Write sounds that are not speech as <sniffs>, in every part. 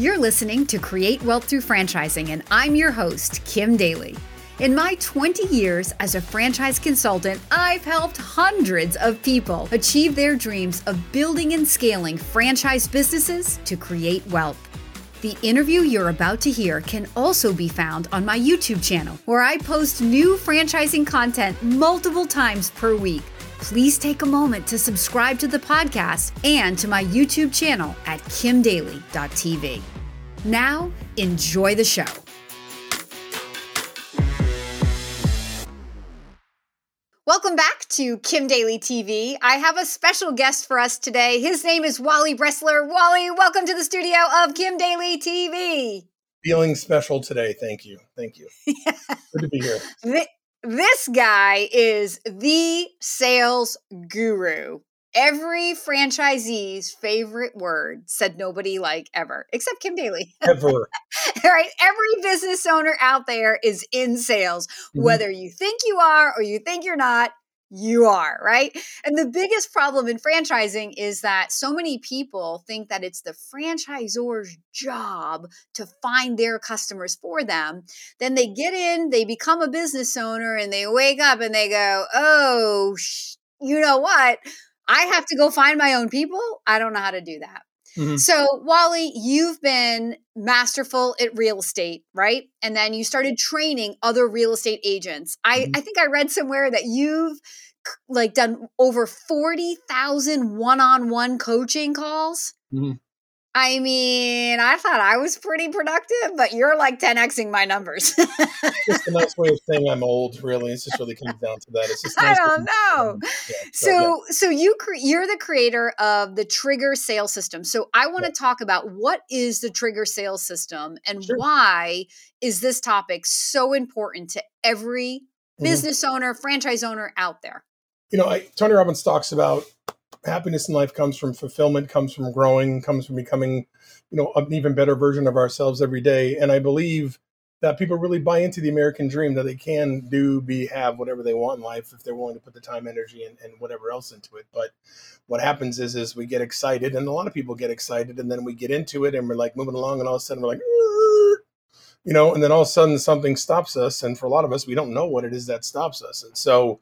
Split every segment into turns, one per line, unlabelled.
You're listening to Create Wealth Through Franchising, and I'm your host, Kim Daly. In my 20 years as a franchise consultant, I've helped hundreds of people achieve their dreams of building and scaling franchise businesses to create wealth. The interview you're about to hear can also be found on my YouTube channel, where I post new franchising content multiple times per week. Please take a moment to subscribe to the podcast and to my YouTube channel at kimdaly.tv. Now, enjoy the show. Welcome back to Kim Daly TV. I have a special guest for us today. His name is Wally Bressler. Wally, welcome to the studio of Kim Daly TV.
Feeling special today. Thank you. Thank you. <laughs> Good to be here.
This guy is the sales guru. Every franchisee's favorite word said nobody like ever, except Kim Daly. <laughs>
Ever.
right? Every business owner out there is in sales, mm-hmm. whether you think you are or you think you're not you are, right? And the biggest problem in franchising is that so many people think that it's the franchisor's job to find their customers for them. Then they get in, they become a business owner, and they wake up and they go, oh, sh- you know what? I have to go find my own people. I don't know how to do that. Mm-hmm. So, Wally, you've been masterful at real estate, right? And then you started training other real estate agents. I, mm-hmm. I think I read somewhere that you've like done over 40,000 one-on-one coaching calls. Mm-hmm. I mean, I thought I was pretty productive, but you're like 10xing my numbers.
just a nice way of saying I'm old, really. It just really comes down to that. It's <laughs> just
nice I don't know. So, yeah. so you cre- you're the creator of the Trigger Sales System. So I want to yeah. talk about what is the Trigger Sales System and sure. why is this topic so important to every mm-hmm. business owner, franchise owner out there?
You know, I, Tony Robbins talks about happiness in life comes from fulfillment, comes from growing, comes from becoming, you know, an even better version of ourselves every day. And I believe that people really buy into the American dream that they can do, be, have whatever they want in life if they're willing to put the time, energy, and, and whatever else into it. But what happens is, is we get excited, and a lot of people get excited, and then we get into it, and we're like moving along, and all of a sudden we're like, you know, and then all of a sudden something stops us, and for a lot of us, we don't know what it is that stops us, and so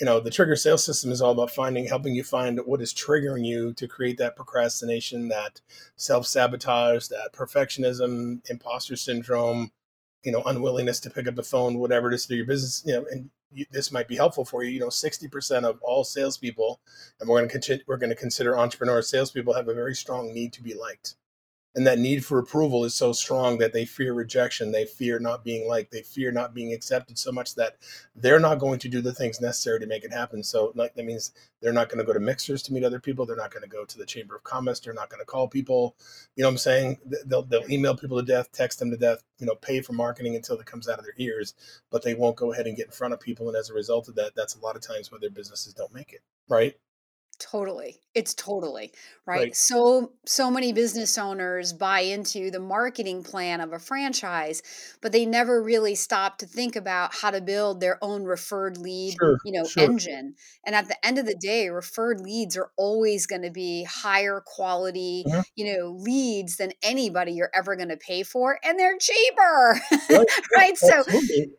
you know the trigger sales system is all about finding helping you find what is triggering you to create that procrastination that self-sabotage that perfectionism imposter syndrome you know unwillingness to pick up the phone whatever it is to your business you know and you, this might be helpful for you. You know 60% of all salespeople and we're going to we're going to consider entrepreneur salespeople have a very strong need to be liked and that need for approval is so strong that they fear rejection they fear not being liked they fear not being accepted so much that they're not going to do the things necessary to make it happen. So like that means they're not going to go to mixers to meet other people they're not going to go to the chamber of commerce they're not going to call people. You know what i'm saying? They'll, they'll email people to death text them to death you know pay for marketing until it comes out of their ears but they won't go ahead and get in front of people and as a result of that that's a lot of times where their businesses don't make it right
Totally. It's totally right? right. So so many business owners buy into the marketing plan of a franchise, but they never really stop to think about how to build their own referred lead, sure, you know, sure. engine. And at the end of the day, referred leads are always going to be higher quality, mm-hmm. you know, leads than anybody you're ever going to pay for and they're cheaper. Right. <laughs> right?
So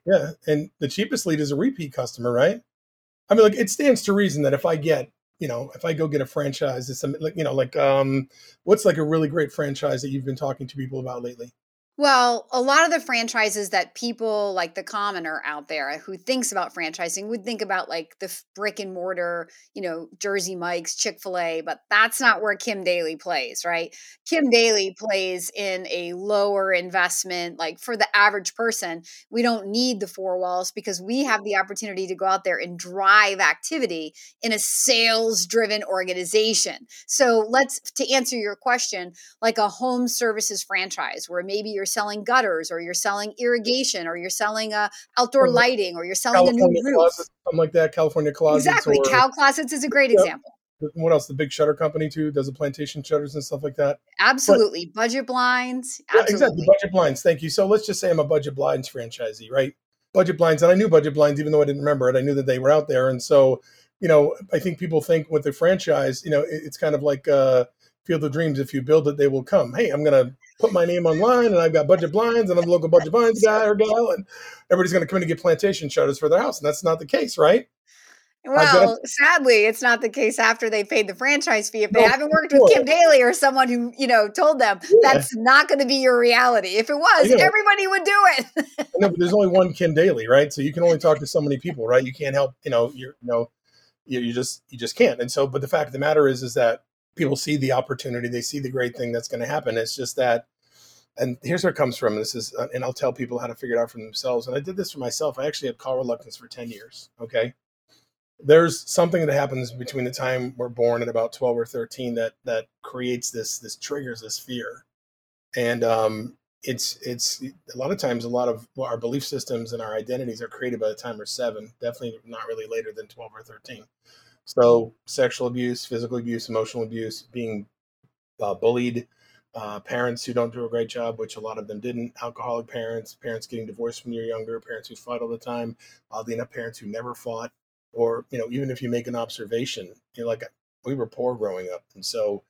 yeah, and the cheapest lead is a repeat customer, right? I mean, like it stands to reason that if I get you know, if I go get a franchise, it's some, you know, like, um, what's like a really great franchise that you've been talking to people about lately?
Well, a lot of the franchises that people like the commoner out there who thinks about franchising would think about like the brick and mortar, you know, Jersey Mike's, Chick fil A, but that's not where Kim Daly plays, right? Kim Daly plays in a lower investment, like for the average person, we don't need the four walls because we have the opportunity to go out there and drive activity in a sales driven organization. So let's, to answer your question, like a home services franchise where maybe you're selling gutters or you're selling irrigation or you're selling uh, outdoor lighting or you're selling California a new roof.
Closet, something like that. California closets.
Exactly. Or, Cal Closets is a great yeah. example.
What else? The big shutter company too does the plantation shutters and stuff like that.
Absolutely, but, budget blinds. Absolutely.
Yeah, exactly, budget blinds. Thank you. So let's just say I'm a budget blinds franchisee, right? Budget blinds, and I knew budget blinds even though I didn't remember it. I knew that they were out there, and so you know, I think people think with the franchise, you know, it, it's kind of like uh, Field of Dreams. If you build it, they will come. Hey, I'm going to put my name online, and I've got budget blinds, and I'm a local budget blinds guy or gal, and everybody's going to come in and get plantation shutters for their house, and that's not the case, right?
Well, sadly, it's not the case after they paid the franchise fee. If they no, haven't worked with Kim Daly or someone who, you know, told them yeah. that's not going to be your reality. If it was, everybody would do it.
no, but there's only one Kim Daly, right? So you can only talk to so many people, right? You can't help, you know, you're, you know, you, you just you just can't. And so, but the fact of the matter is, is that people see the opportunity, they see the great thing that's going to happen. It's just that, and here's where it comes from. This is, uh, and I'll tell people how to figure it out for themselves. And I did this for myself. I actually had call reluctance for ten years. Okay there's something that happens between the time we're born and about 12 or 13 that that creates this this triggers this fear and um it's it's a lot of times a lot of our belief systems and our identities are created by the time we're seven definitely not really later than 12 or 13 so sexual abuse physical abuse emotional abuse being uh, bullied uh, parents who don't do a great job which a lot of them didn't alcoholic parents parents getting divorced when you're younger parents who fight all the time oddly enough parents who never fought or you know even if you make an observation you know like we were poor growing up. And so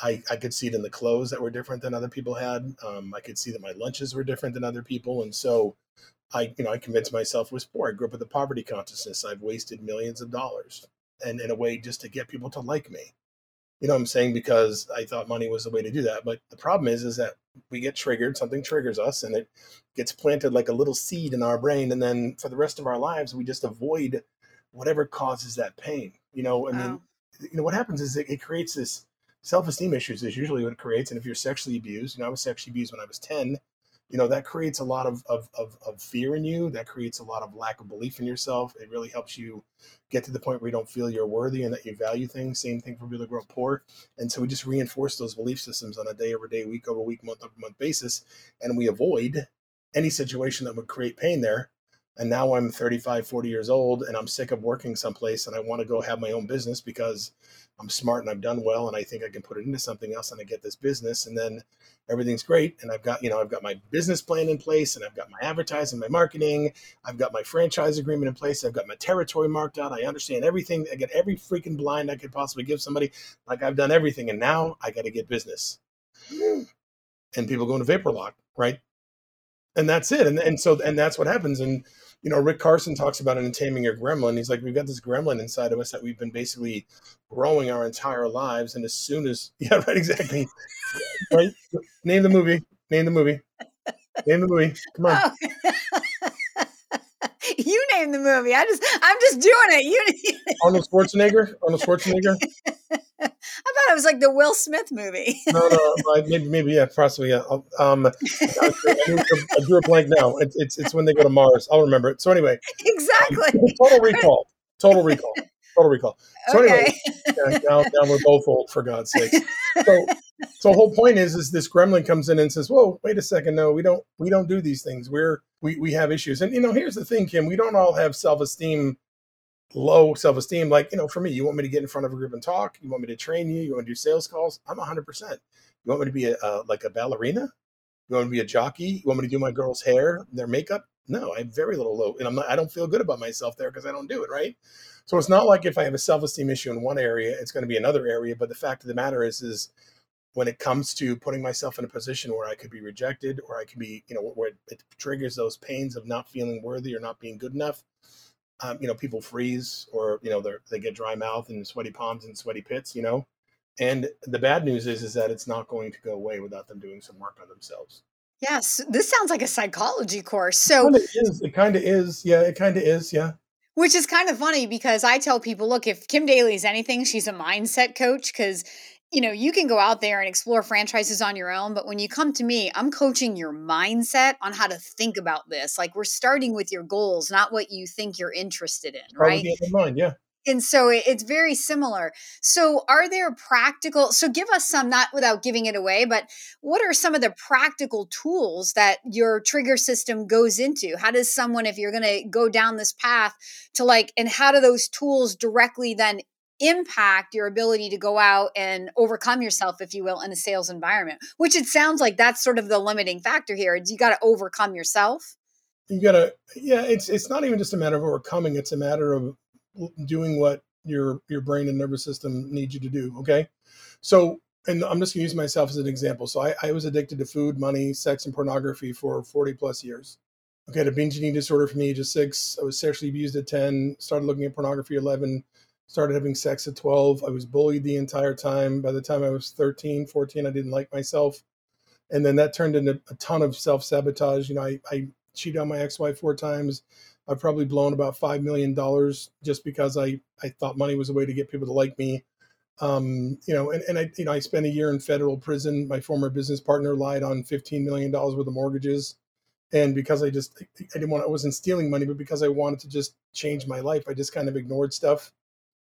i i could see it in the clothes that were different than other people had um, i could see that my lunches were different than other people and so i you know i convinced myself was poor. I grew up with a poverty consciousness. I've wasted millions of dollars and in a way just to get people to like me you know what i'm saying because i thought money was the way to do that but the problem is is that we get triggered something triggers us and it gets planted like a little seed in our brain and then for the rest of our lives we just avoid whatever causes that pain. You know, I mean, wow. you know, what happens is it, it creates this self-esteem issues is usually what it creates. And if you're sexually abused, you know, I was sexually abused when I was 10, you know, that creates a lot of, of, of, of fear in you. That creates a lot of lack of belief in yourself. It really helps you get to the point where you don't feel you're worthy and that you value things. Same thing for people that grow poor. And so we just reinforce those belief systems on a day over day, week over week, month over month basis. And we avoid any situation that would create pain there and now i'm 35 40 years old and i'm sick of working someplace and i want to go have my own business because i'm smart and i've done well and i think i can put it into something else and i get this business and then everything's great and i've got you know i've got my business plan in place and i've got my advertising my marketing i've got my franchise agreement in place i've got my territory marked out i understand everything i get every freaking blind i could possibly give somebody like i've done everything and now i got to get business. And people go into vapor lock right? And that's it. And, and so and that's what happens. And you know, Rick Carson talks about it in Taming Your Gremlin. He's like, we've got this gremlin inside of us that we've been basically growing our entire lives. And as soon as, <laughs> yeah, right, exactly. right. Name the movie. Name the movie. Name the movie. Come on. Oh. <laughs>
you name the movie. I just, I'm just doing it. You.
Arnold Schwarzenegger. Arnold Schwarzenegger. <laughs>
I thought it was like the Will Smith movie.
no, no, maybe, maybe, yeah, possibly, yeah. Um, I, I, drew a blank now. It, it's it's when they go to Mars. I'll remember it. So anyway,
exactly.
Um, <laughs> total recall. Total recall. Total recall. So okay. anyway, yeah, now, now we're both old for God's sake. So, so the whole point is, is this gremlin comes in and says, "Whoa, wait a second, no, we don't, we don't do these things. We're we we have issues." And you know, here's the thing, Kim, we don't all have self esteem low self-esteem like you know for me you want me to get in front of a group and talk? You want me to train you? You want to do sales calls? I'm 100% you want me to be a, like a ballerina? You want me to be a jockey? You want me to do my girl's hair their makeup? No i have very little low and i'm not i don't feel good about myself there because i don't do it right? So it's not like if i have a self-esteem issue in one area it's going to be another area but the fact of the matter is is when it comes to putting myself in a position where i could be rejected or i could be you know where it triggers those pains of not feeling worthy or not being good enough um, you know, people freeze or, you know, they they get dry mouth and sweaty palms and sweaty pits, you know. And the bad news is, is that it's not going to go away without them doing some work on themselves.
Yes, this sounds like a psychology course. So
it kind of is. is. Yeah, it kind of is. Yeah.
Which is kind of funny because I tell people, look, if Kim Daly is anything, she's a mindset coach because you know, you can go out there and explore franchises on your own, but when you come to me, I'm coaching your mindset on how to think about this. Like we're starting with your goals, not what you think you're interested in, right?
In mind, yeah.
And so it's very similar. So, are there practical? So, give us some, not without giving it away, but what are some of the practical tools that your trigger system goes into? How does someone, if you're going to go down this path to like, and how do those tools directly then impact your ability to go out and overcome yourself if you will in a sales environment which it sounds like that's sort of the limiting factor here you got to overcome yourself
you got to yeah it's it's not even just a matter of overcoming it's a matter of doing what your your brain and nervous system need you to do okay so and I'm just going to use myself as an example. So I, I was addicted to food, money, sex, and pornography for 40 plus years. Okay, I had a binge eating disorder from the age of six. I was sexually abused at 10, started looking at pornography at 11, started having sex at 12. I was bullied the entire time. By the time I was 13, 14, I didn't like myself. And then that turned into a ton of self sabotage. You know, I, I cheated on my ex wife four times. I've probably blown about $5 million just because I, I thought money was a way to get people to like me. Um, you know, and, and I, you know, I spent a year in federal prison. My former business partner lied on $15 million worth of mortgages. And because I just, I didn't want, I wasn't stealing money, but because I wanted to just change my life, I just kind of ignored stuff.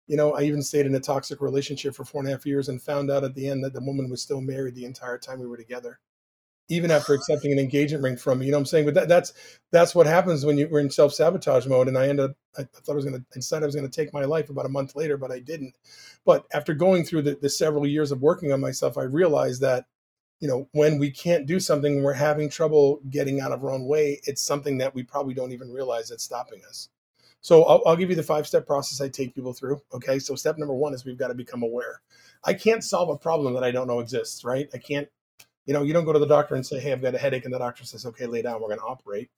You know, I even stayed in a toxic relationship for four and a half years and found out at the end that the woman was still married the entire time we were together even after accepting an engagement ring from me. You know what I'm saying? But that, that's that's what happens when you're in self sabotage mode. And I ended up, I thought I was going to, instead I was going to take my life about a month later, but I didn't. But after going through the, the several years of working on myself, I realized that, you know, when we can't do something, we're having trouble getting out of our own way, it's something that we probably don't even realize that's stopping us. So I'll, I'll give you the five step process I take people through. Okay. So step number one is we've got to become aware. I can't solve a problem that I don't know exists, right? I can't you know, you don't go to the doctor and say, "Hey, I've got a headache," and the doctor says, "Okay, lay down. We're going to operate."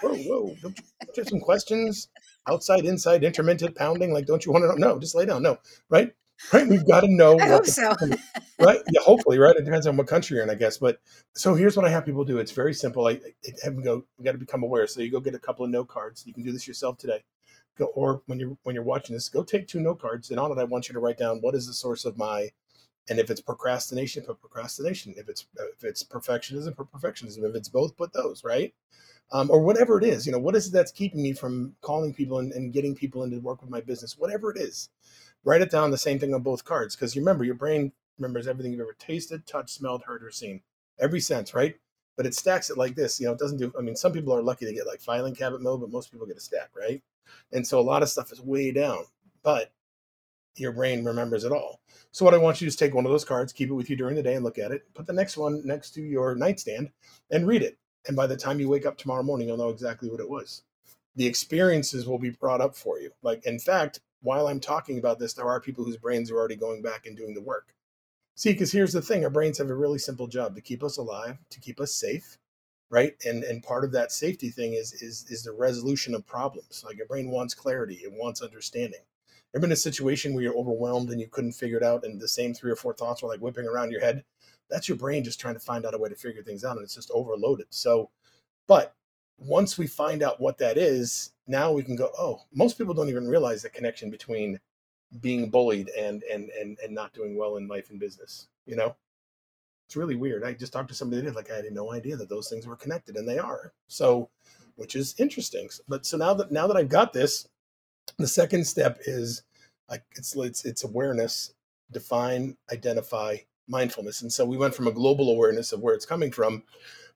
whoa, whoa! Don't you have some questions? Outside, inside, intermittent pounding. Like, don't you want to know? No, just lay down. No, right? Right? We've got to know.
I hope so.
right? Yeah, hopefully, right? It depends on what country you're in, I guess. But so here's what I have people do. It's very simple. I, I have them go. We got to become aware. So you go get a couple of note cards. You can do this yourself today. Go, or when you're when you're watching this, go take two note cards, and on it, I want you to write down what is the source of my and if it's procrastination, put procrastination. If it's if it's perfectionism, put perfectionism. If it's both, put those, right? Um, or whatever it is. You know, what is it that's keeping me from calling people and, and getting people into work with my business? Whatever it is, write it down. The same thing on both cards because you remember your brain remembers everything you've ever tasted, touched, smelled, heard, or seen. Every sense, right? But it stacks it like this. You know, it doesn't do. I mean, some people are lucky to get like filing cabinet mode, but most people get a stack, right? And so a lot of stuff is way down. But your brain remembers it all. So what I want you to is take one of those cards, keep it with you during the day and look at it. Put the next one next to your nightstand and read it. And by the time you wake up tomorrow morning, you'll know exactly what it was. The experiences will be brought up for you. Like in fact, while I'm talking about this, there are people whose brains are already going back and doing the work. See, because here's the thing: our brains have a really simple job to keep us alive, to keep us safe, right? And and part of that safety thing is is is the resolution of problems. Like your brain wants clarity, it wants understanding ever been a situation where you're overwhelmed and you couldn't figure it out and the same three or four thoughts were like whipping around your head that's your brain just trying to find out a way to figure things out and it's just overloaded so but once we find out what that is now we can go oh most people don't even realize the connection between being bullied and and and, and not doing well in life and business you know it's really weird i just talked to somebody that did like i had no idea that those things were connected and they are so which is interesting but so now that now that i've got this the second step is like it's it's it's awareness, define, identify, mindfulness. And so we went from a global awareness of where it's coming from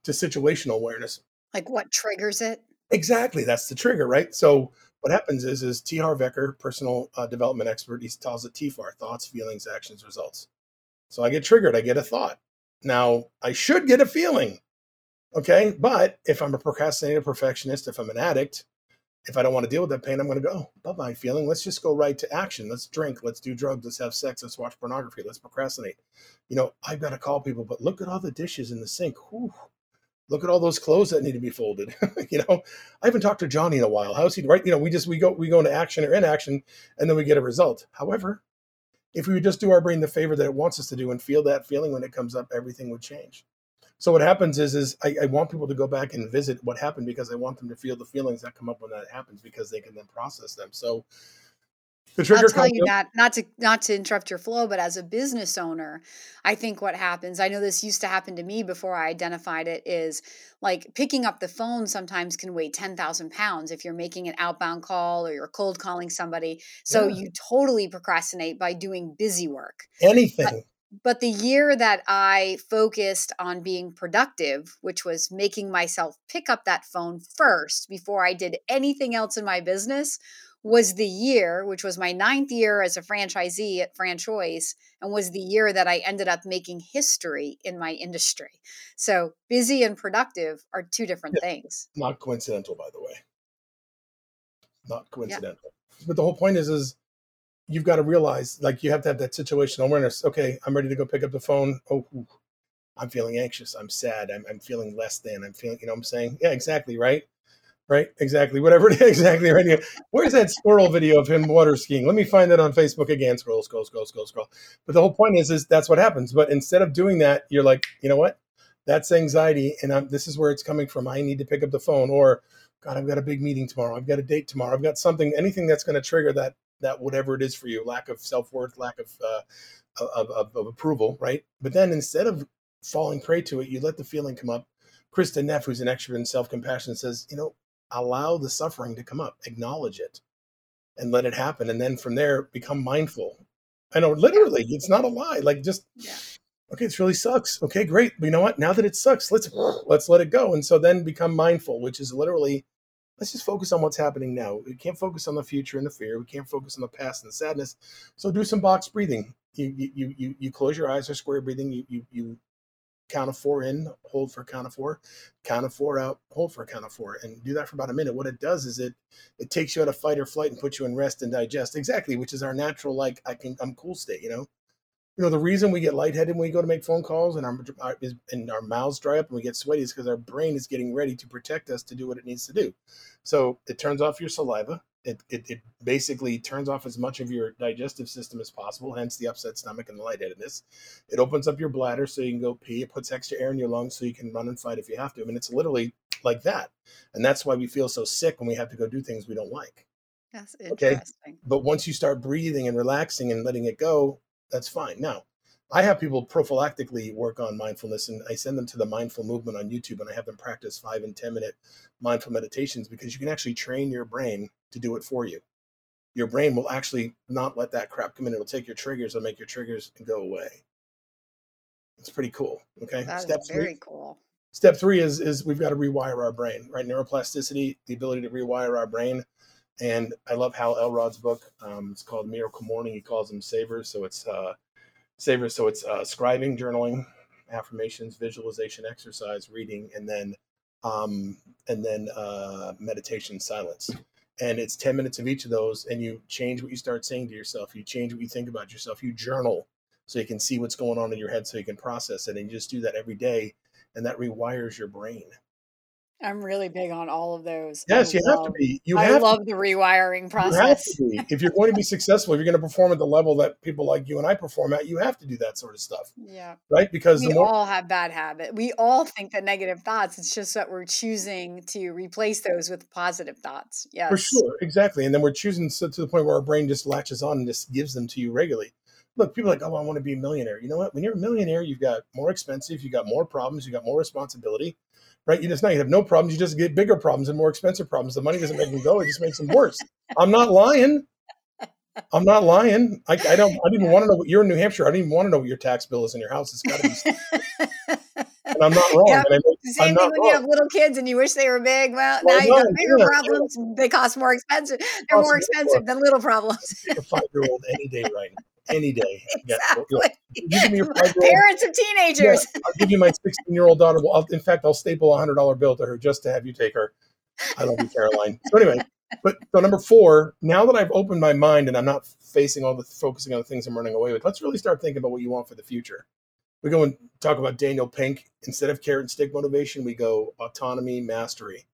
to situational awareness.
Like what triggers it?
Exactly, that's the trigger, right? So what happens is is T. Harv Eker, personal uh, development expert, he tells it TFAR, thoughts, feelings, actions, results. So I get triggered, I get a thought. Now I should get a feeling, okay? But if I'm a procrastinator, perfectionist, if I'm an addict, if I don't want to deal with that pain, I'm going to go, bye bye feeling. Let's just go right to action. Let's drink. Let's do drugs. Let's have sex. Let's watch pornography. Let's procrastinate. You know, I've got to call people, but look at all the dishes in the sink. Whew. Look at all those clothes that need to be folded. <laughs> you know, I haven't talked to Johnny in a while. How's he? Right? You know, we just we go we go into action or inaction, and then we get a result. However, if we would just do our brain the favor that it wants us to do and feel that feeling when it comes up, everything would change. So what happens is, is I, I, want people to go back and visit what happened because I want them to feel the feelings that come up when that happens because they can then process them. So
the trigger I'll tell you that not to not to interrupt your flow, but as a business owner, I think what happens. I know this used to happen to me before I identified it. Is like picking up the phone sometimes can weigh ten thousand pounds if you're making an outbound call or you're cold calling somebody. So yeah. you totally procrastinate by doing busy work.
Anything. But,
but the year that I focused on being productive, which was making myself pick up that phone first before I did anything else in my business, was the year, which was my ninth year as a franchisee at FranChoice, and was the year that I ended up making history in my industry. So busy and productive are two different yeah, things.
Not coincidental, by the way. Not coincidental. Yeah. But the whole point is, is you've got to realize like you have to have that situational awareness. Okay, I'm ready to go pick up the phone. Oh, I'm feeling anxious. I'm sad. I'm, I'm feeling less than. I'm feeling, you know, I'm saying, yeah, exactly, right? Right, exactly. Whatever it is, <laughs> exactly right here. Where's that squirrel video of him water skiing? Let me find that on Facebook again. Scroll, scroll, scroll, scroll, scroll. But the whole point is, is that's what happens. But instead of doing that, you're like, you know what? That's anxiety, and I'm, this is where it's coming from. I need to pick up the phone, or God, I've got a big meeting tomorrow. I've got a date tomorrow. I've got something, anything that's going to trigger that that whatever it is for you, lack of self worth, lack of, uh, of, of of approval, right? But then instead of falling prey to it, you let the feeling come up. Kristin Neff, who's an expert in self compassion, says, you know, allow the suffering to come up, acknowledge it, and let it happen, and then from there become mindful. I know, literally, it's not a lie. Like just. Yeah. Okay this really sucks. Okay great but you know what? Now that it sucks let's <sniffs> let's let it go. And so then become mindful which is literally let's just focus on what's happening now. We can't focus on the future and the fear. We can't focus on the past and the sadness. So do some box breathing. You you you, you close your eyes or square breathing. You, you you count of four in hold for count of four count of four out hold for count of four and do that for about a minute. What it does is it it takes you out of fight or flight and puts you in rest and digest. Exactly which is our natural like i can i'm cool state you know? You know the reason we get lightheaded when we go to make phone calls and our, our and our mouths dry up and we get sweaty is because our brain is getting ready to protect us to do what it needs to do. So it turns off your saliva it, it, it basically turns off as much of your digestive system as possible hence the upset stomach and the lightheadedness it opens up your bladder so you can go pee it puts extra air in your lungs so you can run and fight if you have to I mean it's literally like that and that's why we feel so sick when we have to go do things we don't like
that's interesting. Okay?
But once you start breathing and relaxing and letting it go, that's fine. Now, I have people prophylactically work on mindfulness and I send them to the mindful movement on YouTube and I have them practice five and 10 minute mindful meditations because you can actually train your brain to do it for you. Your brain will actually not let that crap come in. It'll take your triggers and make your triggers and go away. It's pretty cool. Okay.
That Step very three, cool.
Step three is is we've got to rewire our brain, right? Neuroplasticity, the ability to rewire our brain. And I love Hal Elrod's book. Um, it's called Miracle Morning. He calls them savers. So it's uh, savers. So it's uh, scribing, journaling, affirmations, visualization, exercise, reading, and then um, and then uh, meditation, silence. And it's ten minutes of each of those, and you change what you start saying to yourself. You change what you think about yourself. You journal so you can see what's going on in your head, so you can process it, and you just do that every day, and that rewires your brain.
I'm really big on all of those.
Yes, I you love, have to be. You
I love the rewiring process.
if you're going to be successful, if you're going to perform at the level that people like you and I perform at, you have to do that sort of stuff.
Yeah.
Right? Because
we
more-
all have bad habits. We all think that negative thoughts. It's just that we're choosing to replace those with positive thoughts. Yes.
For sure. Exactly. And then we're choosing so, to the point where our brain just latches on and just gives them to you regularly. Look, people are like, oh, I want to be a millionaire. You know what? When you're a millionaire, you've got more expensive, you've got more problems, you've got more responsibility right? You just not you have no problems. You just get bigger problems and more expensive problems. The money doesn't make them go; it just makes them worse. I'm not lying. I'm not lying. I, I don't. I don't even want to know what you're in New Hampshire. I don't even want to know what your tax bill is in your house. It's got to be. <laughs> and I'm not wrong.
Yeah, I same I'm thing when wrong. you have little kids and you wish they were big. Well, well now you got bigger yeah, problems. Yeah. They cost more expensive. They're more expensive than little problems.
a five year old any day right now any day.
Exactly. Yeah, give me your <laughs> Parents of teenagers.
Yeah, I'll give you my 16 year old daughter. Well, I'll, in fact, I'll staple a hundred dollar bill to her just to have you take her. I love you, Caroline. So anyway, but so number four, now that I've opened my mind and I'm not facing all the focusing on the things I'm running away with, let's really start thinking about what you want for the future. We go and talk about Daniel Pink. Instead of carrot and stick motivation, we go autonomy, mastery.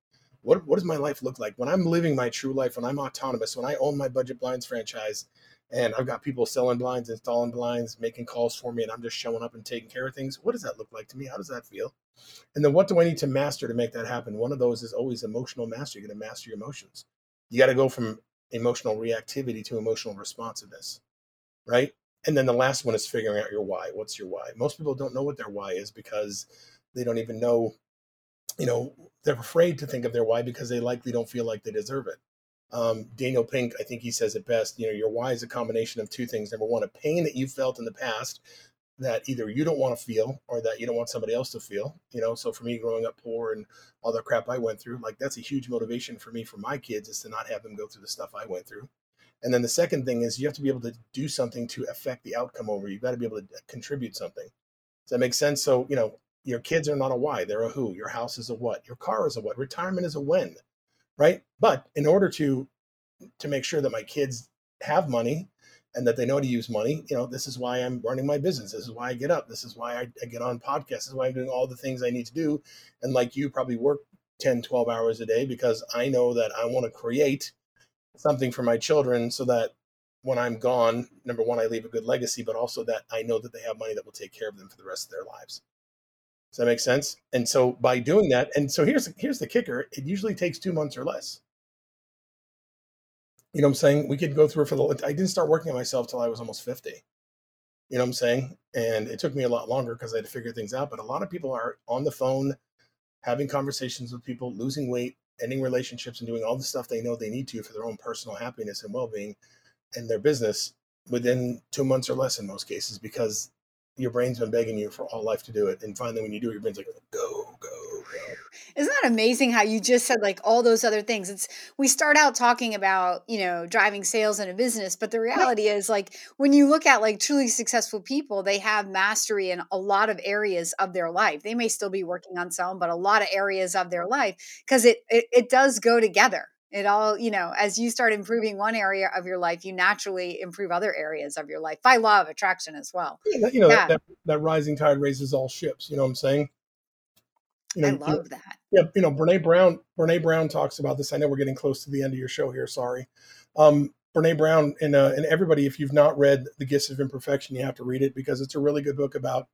What, what does my life look like when I'm living my true life, when I'm autonomous, when I own my budget blinds franchise, and I've got people selling blinds, installing blinds, making calls for me, and I'm just showing up and taking care of things. What does that look like to me? How does that feel? And then what do I need to master to make that happen? One of those is always emotional mastery. You got to master your emotions. You got to go from emotional reactivity to emotional responsiveness, right? And then the last one is figuring out your why. What's your why? Most people don't know what their why is because they don't even know, you know, they're afraid to think of their why because they likely don't feel like they deserve it. Um, Daniel Pink, I think he says it best. You know, your why is a combination of two things. Number one, a pain that you felt in the past that either you don't want to feel or that you don't want somebody else to feel. You know, so for me, growing up poor and all the crap I went through, like that's a huge motivation for me for my kids is to not have them go through the stuff I went through. And then the second thing is you have to be able to do something to affect the outcome over. You've got to be able to contribute something. Does that make sense? So, you know, your kids are not a why, they're a who. Your house is a what. Your car is a what. Retirement is a when right? But in order to to make sure that my kids have money and that they know to use money. You know, this is why I'm running my business. This is why I get up. This is why I, I get on podcasts. This is why I'm doing all the things I need to do. And like you, probably work 10, 12 hours a day because I know that I want to create something for my children so that when I'm gone, number one, I leave a good legacy, but also that I know that they have money that will take care of them for the rest of their lives. Does that make sense? And so by doing that, and so here's here's the kicker: it usually takes two months or less. You know what I'm saying? We could go through for the. I didn't start working on myself till I was almost 50. You know what I'm saying? And it took me a lot longer because I had to figure things out. But a lot of people are on the phone, having conversations with people, losing weight, ending relationships, and doing all the stuff they know they need to for their own personal happiness and well being and their business within two months or less in most cases because your brain's been begging you for all life to do it. And finally, when you do it, your brain's like, go, go, go.
Isn't that amazing how you just said like all those other things? It's we start out talking about, you know, driving sales in a business, but the reality is like when you look at like truly successful people, they have mastery in a lot of areas of their life. They may still be working on some, but a lot of areas of their life because it, it it does go together it all you know as you start improving one area of your life you naturally improve other areas of your life by law of attraction as well.
Yeah, you know yeah. that, that, rising tide raises all ships you know what i'm saying?
You know, i love you know, that.
Yeah you know brene brown brene brown talks about this i know we're getting close to the end of your show here sorry. Um brene brown and uh, and everybody if you've not read the gifts of imperfection you have to read it because it's a really good book about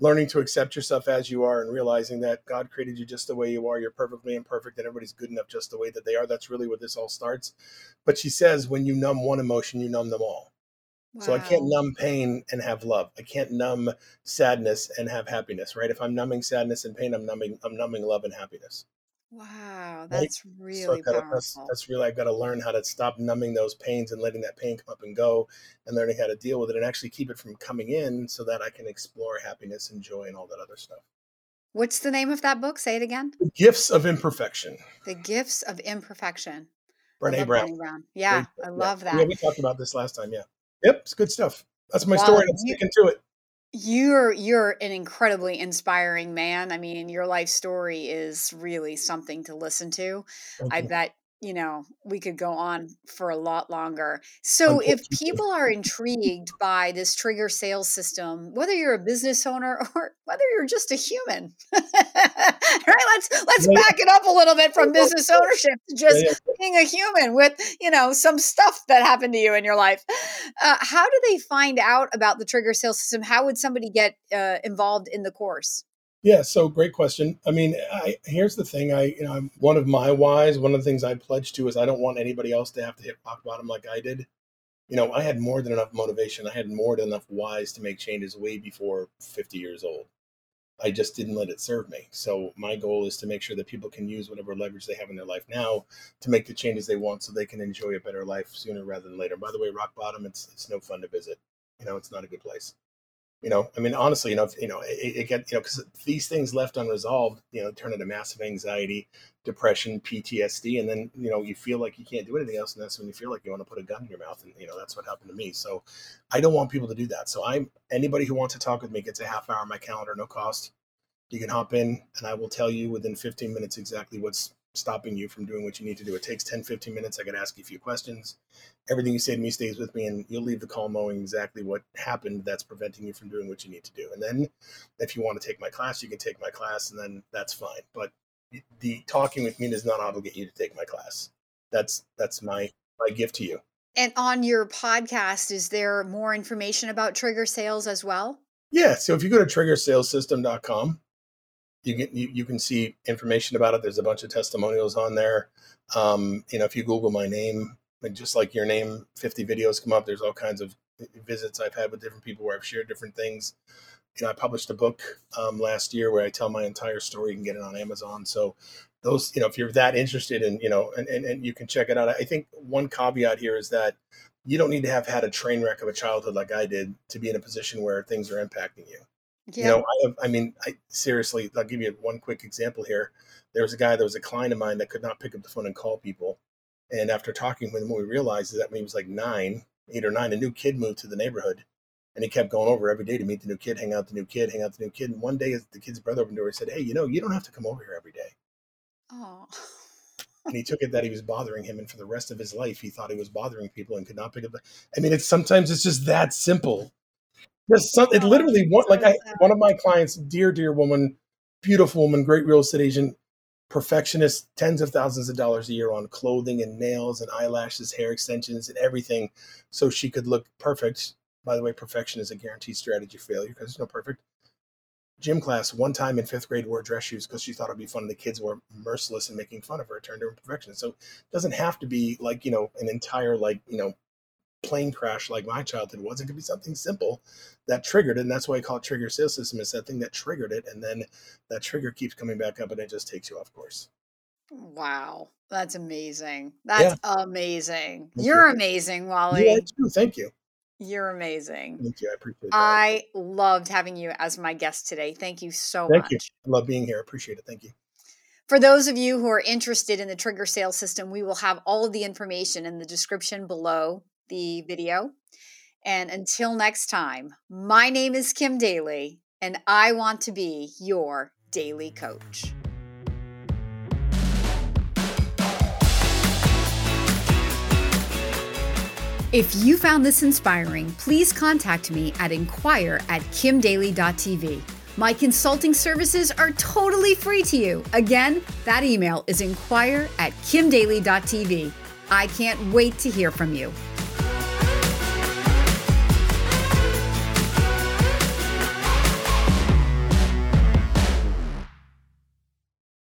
learning to accept yourself as you are and realizing that God created you just the way you are. You're perfectly imperfect and everybody's good enough just the way that they are. That's really where this all starts. But she says, when you numb one emotion, you numb them all. Wow. So I can't numb pain and have love. I can't numb sadness and have happiness, right? If I'm numbing sadness and pain, I'm numbing I'm numbing love and happiness.
Wow, that's right? really so gotta, powerful.
That's, that's, really I've got to learn how to stop numbing those pains and letting that pain come up and go, and learning how to deal with it and actually keep it from coming in, so that I can explore happiness and joy and all that other stuff.
What's the name of that book? Say it again.
The Gifts of Imperfection.
The Gifts of Imperfection.
Brene Brown.
Brown. Yeah, I love
yeah.
that.
Yeah, we talked about this last time. Yeah. Yep, it's good stuff. That's my story. I'm sticking to it
you're you're an incredibly inspiring man. I mean, your life story is really something to listen to. I bet you know, we could go on for a lot longer. So, if people are intrigued by this trigger sales system, whether you're a business owner <laughs> or whether you're just a human, <laughs> right? Let's let's back it up a little bit from business ownership to just being a human with you know some stuff that happened to you in your life. Uh, how do they find out about the trigger sales system? How would somebody get uh, involved in the course?
Yeah, so great question. I mean, I, here's the thing. I, you know, I'm one of my whys. One of the things I pledged to is I don't want anybody else to have to hit rock bottom like I did. You know, I had more than enough motivation. I had more than enough whys to make changes way before 50 years old. I just didn't let it serve me. So my goal is to make sure that people can use whatever leverage they have in their life now to make the changes they want, so they can enjoy a better life sooner rather than later. By the way, rock bottom, it's it's no fun to visit. You know, it's not a good place you know, I mean, honestly, you know, if, you know, it, it get, you know, because these things left unresolved, you know, turn into massive anxiety, depression, PTSD, and then you know, you feel like you can't do anything else, and that's when you feel like you want to put a gun in your mouth, and you know, that's what happened to me. So, I don't want people to do that. So, I'm anybody who wants to talk with me gets a half hour on my calendar, no cost. You can hop in, and I will tell you within 15 minutes exactly what's stopping you from doing what you need to do. It takes 10, 15 minutes. I can ask you a few questions. Everything you say to me stays with me, and you'll leave the call knowing exactly what happened that's preventing you from doing what you need to do. And then if you want to take my class, you can take my class, and then that's fine. But the talking with me does not obligate you to take my class. That's that's my my gift to you.
And on your podcast, is there more information about trigger sales as well?
Yeah. So if you go to triggersalessystem.com, you can you, you can see information about it. There's a bunch of testimonials on there. Um, you know, if you Google my name, just like your name, 50 videos come up. There's all kinds of visits I've had with different people where I've shared different things. You know, I published a book um, last year where I tell my entire story. You can get it on Amazon. So those, you know, if you're that interested in, you know, and, and, and you can check it out. I think one caveat here is that you don't need to have had a train wreck of a childhood like I did to be in a position where things are impacting you. Yeah. You know, I, have, I mean, I seriously, I'll give you one quick example here. There was a guy that was a client of mine that could not pick up the phone and call people. And after talking with him, what we realized is that when he was like nine, eight or nine, a new kid moved to the neighborhood. And he kept going over every day to meet the new kid, hang out the new kid, hang out the new kid. And one day, the kid's brother opened the door and said, Hey, you know, you don't have to come over here every day.
Oh.
and he took it that he was bothering him, and for the rest of his life, he thought he was bothering people and could not pick up. The, I mean, it's sometimes it's just that simple. There's some, it
Oh,
literally one like I, one of my clients, dear dear woman, beautiful woman, great real estate agent, perfectionist, tens of thousands of dollars a year on clothing and nails and eyelashes, hair extensions, and everything, so she could look perfect. By the way, perfection is a guaranteed strategy failure because there's no perfect. Gym class one time in fifth grade wore dress shoes because she thought it'd be fun. The kids were merciless in making fun of her. It turned her into perfection. So it doesn't have to be like you know an entire like you know plane crash like my childhood was. It could be something simple that triggered it. And that's why I call it trigger sales system. It's that thing that triggered it. And then that trigger keeps coming back up and it just takes you off course.
Wow. That's amazing. That's amazing.
Thank
You're
you.
amazing, Wally.
are too. Thank you.
You're amazing.
Thank you. I appreciate that.
I loved having you as my guest today. Thank you so
Thank
much.
Thank you. I love being here. I appreciate it. Thank you.
For those of you who are interested in the trigger sales system, we will have all of the information in the description below the video. And until next time, my name is Kim Daly, and I want to be your daily coach. If you found this inspiring, please contact me at inquire at kimdaly.tv. My consulting services are totally free to you. Again, that email is inquire at kimdaly.tv. I can't wait to hear from you.